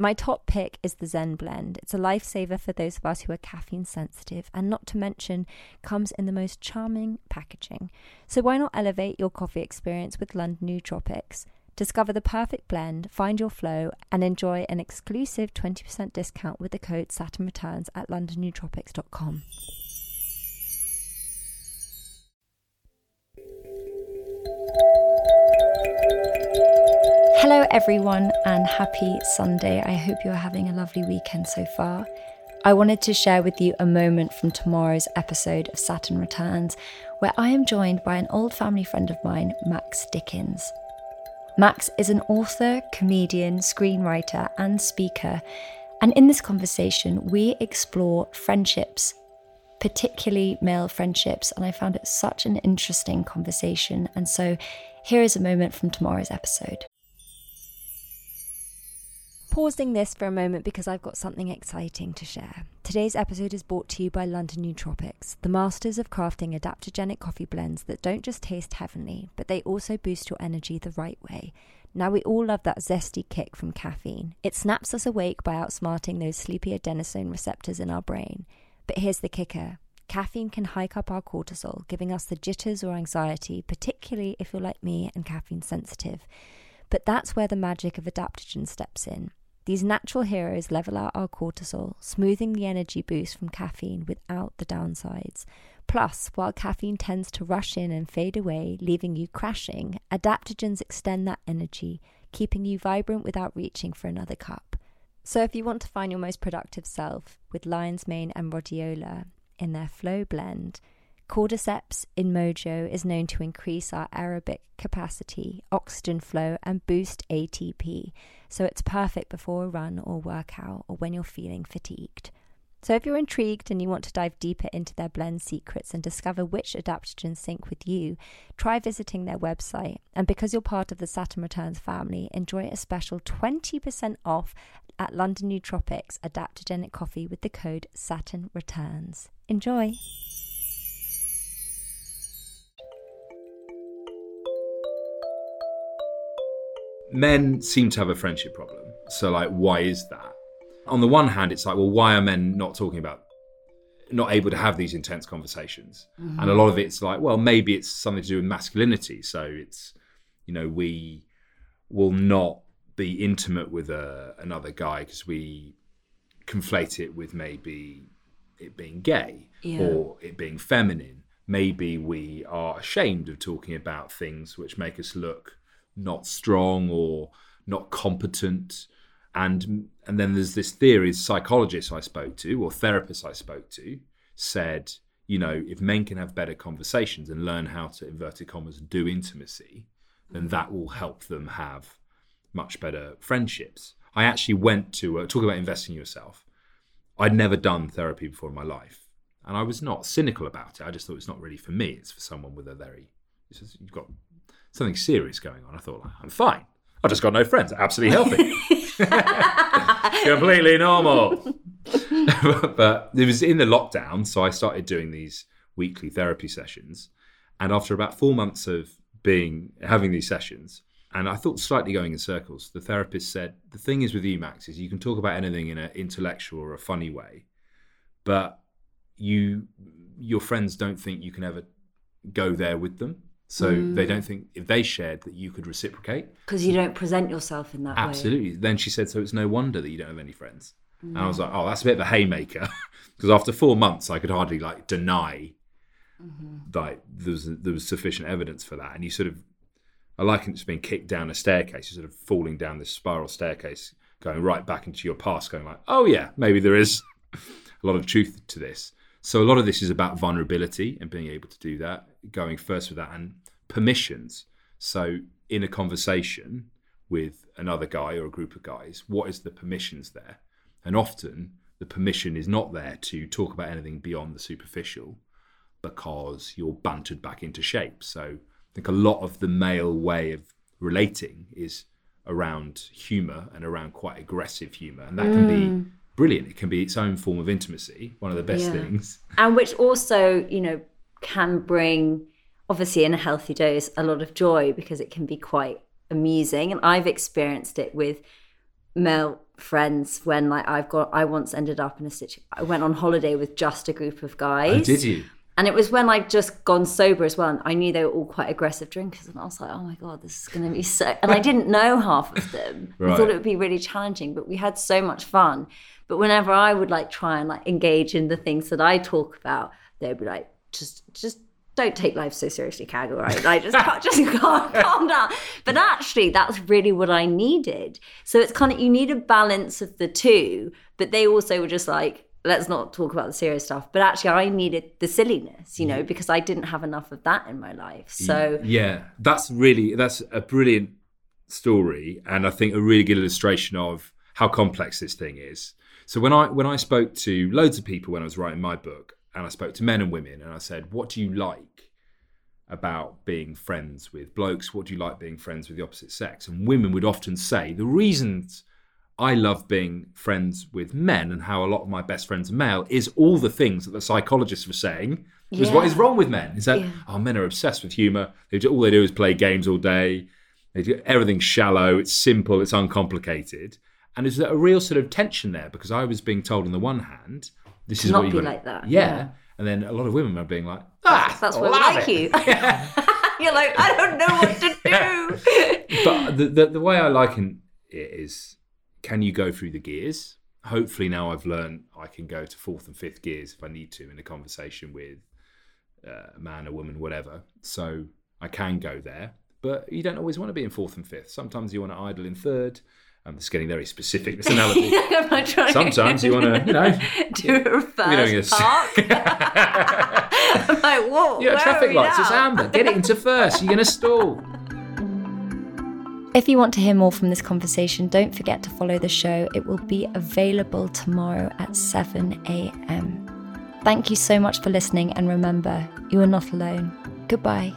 My top pick is the Zen blend. It's a lifesaver for those of us who are caffeine sensitive, and not to mention, comes in the most charming packaging. So why not elevate your coffee experience with London Nootropics? Discover the perfect blend, find your flow, and enjoy an exclusive 20% discount with the code Saturn Returns at londonnootropics.com. everyone, and happy Sunday. I hope you are having a lovely weekend so far. I wanted to share with you a moment from tomorrow's episode of Saturn Returns, where I am joined by an old family friend of mine, Max Dickins. Max is an author, comedian, screenwriter, and speaker, and in this conversation, we explore friendships, particularly male friendships, and I found it such an interesting conversation. And so, here is a moment from tomorrow's episode. Pausing this for a moment because I've got something exciting to share. Today's episode is brought to you by London Nootropics, the masters of crafting adaptogenic coffee blends that don't just taste heavenly, but they also boost your energy the right way. Now, we all love that zesty kick from caffeine. It snaps us awake by outsmarting those sleepy adenosine receptors in our brain. But here's the kicker caffeine can hike up our cortisol, giving us the jitters or anxiety, particularly if you're like me and caffeine sensitive. But that's where the magic of adaptogen steps in. These natural heroes level out our cortisol, smoothing the energy boost from caffeine without the downsides. Plus, while caffeine tends to rush in and fade away, leaving you crashing, adaptogens extend that energy, keeping you vibrant without reaching for another cup. So, if you want to find your most productive self with lion's mane and rhodiola in their flow blend, Cordyceps in Mojo is known to increase our aerobic capacity, oxygen flow, and boost ATP, so it's perfect before a run or workout or when you're feeling fatigued. So, if you're intrigued and you want to dive deeper into their blend secrets and discover which adaptogens sync with you, try visiting their website. And because you're part of the Saturn Returns family, enjoy a special 20% off at London Nootropics adaptogenic coffee with the code Saturn Returns. Enjoy! Men seem to have a friendship problem. So, like, why is that? On the one hand, it's like, well, why are men not talking about, not able to have these intense conversations? Mm-hmm. And a lot of it's like, well, maybe it's something to do with masculinity. So it's, you know, we will not be intimate with a, another guy because we conflate it with maybe it being gay yeah. or it being feminine. Maybe we are ashamed of talking about things which make us look not strong or not competent. And and then there's this theory psychologists i spoke to or therapists i spoke to said you know if men can have better conversations and learn how to inverted commas do intimacy then that will help them have much better friendships. I actually went to uh, talk about investing in yourself. I'd never done therapy before in my life and i was not cynical about it. I just thought it's not really for me. It's for someone with a very you've got something serious going on. I thought, I'm fine. I just got no friends. Absolutely healthy. Completely normal. but it was in the lockdown, so I started doing these weekly therapy sessions. And after about four months of being having these sessions, and I thought slightly going in circles, the therapist said, The thing is with you, Max, is you can talk about anything in an intellectual or a funny way, but you your friends don't think you can ever go there with them. So mm. they don't think if they shared that you could reciprocate because you don't present yourself in that Absolutely. way. Absolutely. Then she said, so it's no wonder that you don't have any friends And I was like, oh, that's a bit of a haymaker. Because after four months, I could hardly like deny like there was there was sufficient evidence for that. And you sort of, I liken it to being kicked down a staircase. You're sort of falling down this spiral staircase, going right back into your past, going like, oh yeah, maybe there is a lot of truth to this. So a lot of this is about vulnerability and being able to do that, going first with that, and permissions. So in a conversation with another guy or a group of guys, what is the permissions there? And often the permission is not there to talk about anything beyond the superficial because you're bantered back into shape. So I think a lot of the male way of relating is around humor and around quite aggressive humor. And that can be mm. Brilliant. It can be its own form of intimacy, one of the best Yeah. things. and which also you know can bring obviously in a healthy dose a lot of joy because it can be quite amusing and i've experienced it with male friends when like i've got i once ended up in a situation i went on holiday with just a group of guys Oh, did you? And it was when I'd just gone sober as well. And I knew they were all quite aggressive drinkers. And I was like, oh my God, this is going to be so. And I didn't know half of them. I thought it would be really challenging, but we had so much fun. But whenever I would like try and like engage in the things that I talk about, they'd be like, just, just don't take life so seriously, Kag, all right? Like, just, just calm, calm down. But actually, that's really what I needed. So it's kind of, you need a balance of the two, but they also were just like, let's not talk about the serious stuff. But actually, I needed the silliness, you know, because I didn't have enough of that in my life. So, yeah, that's really that's a brilliant story, and I think a really good illustration of how complex this thing is. So when I when I spoke to loads of people when I was writing my book, and I spoke to men and women, and I said, "What do you like about being friends with blokes? What do you like being friends with the opposite sex?" And women would often say the reasons. I love being friends with men and how a lot of my best friends are male is all the things that the psychologists were saying was Yeah. is what is wrong with men. Is that Yeah. oh, men are obsessed with humor. They do, all they do is play games all day. They do, everything's shallow. It's simple. It's uncomplicated. And there's a real sort of tension there because I was being told on the one hand, this is not what you be like that, Yeah. yeah. And then a lot of women are being like, ah, that's why we love like it." you. You're like, I don't know what to do. but the, the the way I liken it is, can you go through the gears? Hopefully now I've learned I can go to fourth and fifth gears if I need to in a conversation with uh, a man, a woman, whatever. So I can go there, but you don't always want to be in fourth and fifth. Sometimes you want to idle in third. I'm just getting very specific. This analogy. Am I trying Sometimes you want to, you know, do a reverse you're doing a s- park? I'm like, whoa, yeah, where are traffic lights. It's now? amber. Get it into first. You're going to stall. If you want to hear more from this conversation, don't forget to follow the show. It will be available tomorrow at 7 a.m. Thank you so much for listening, and remember, you are not alone. Goodbye.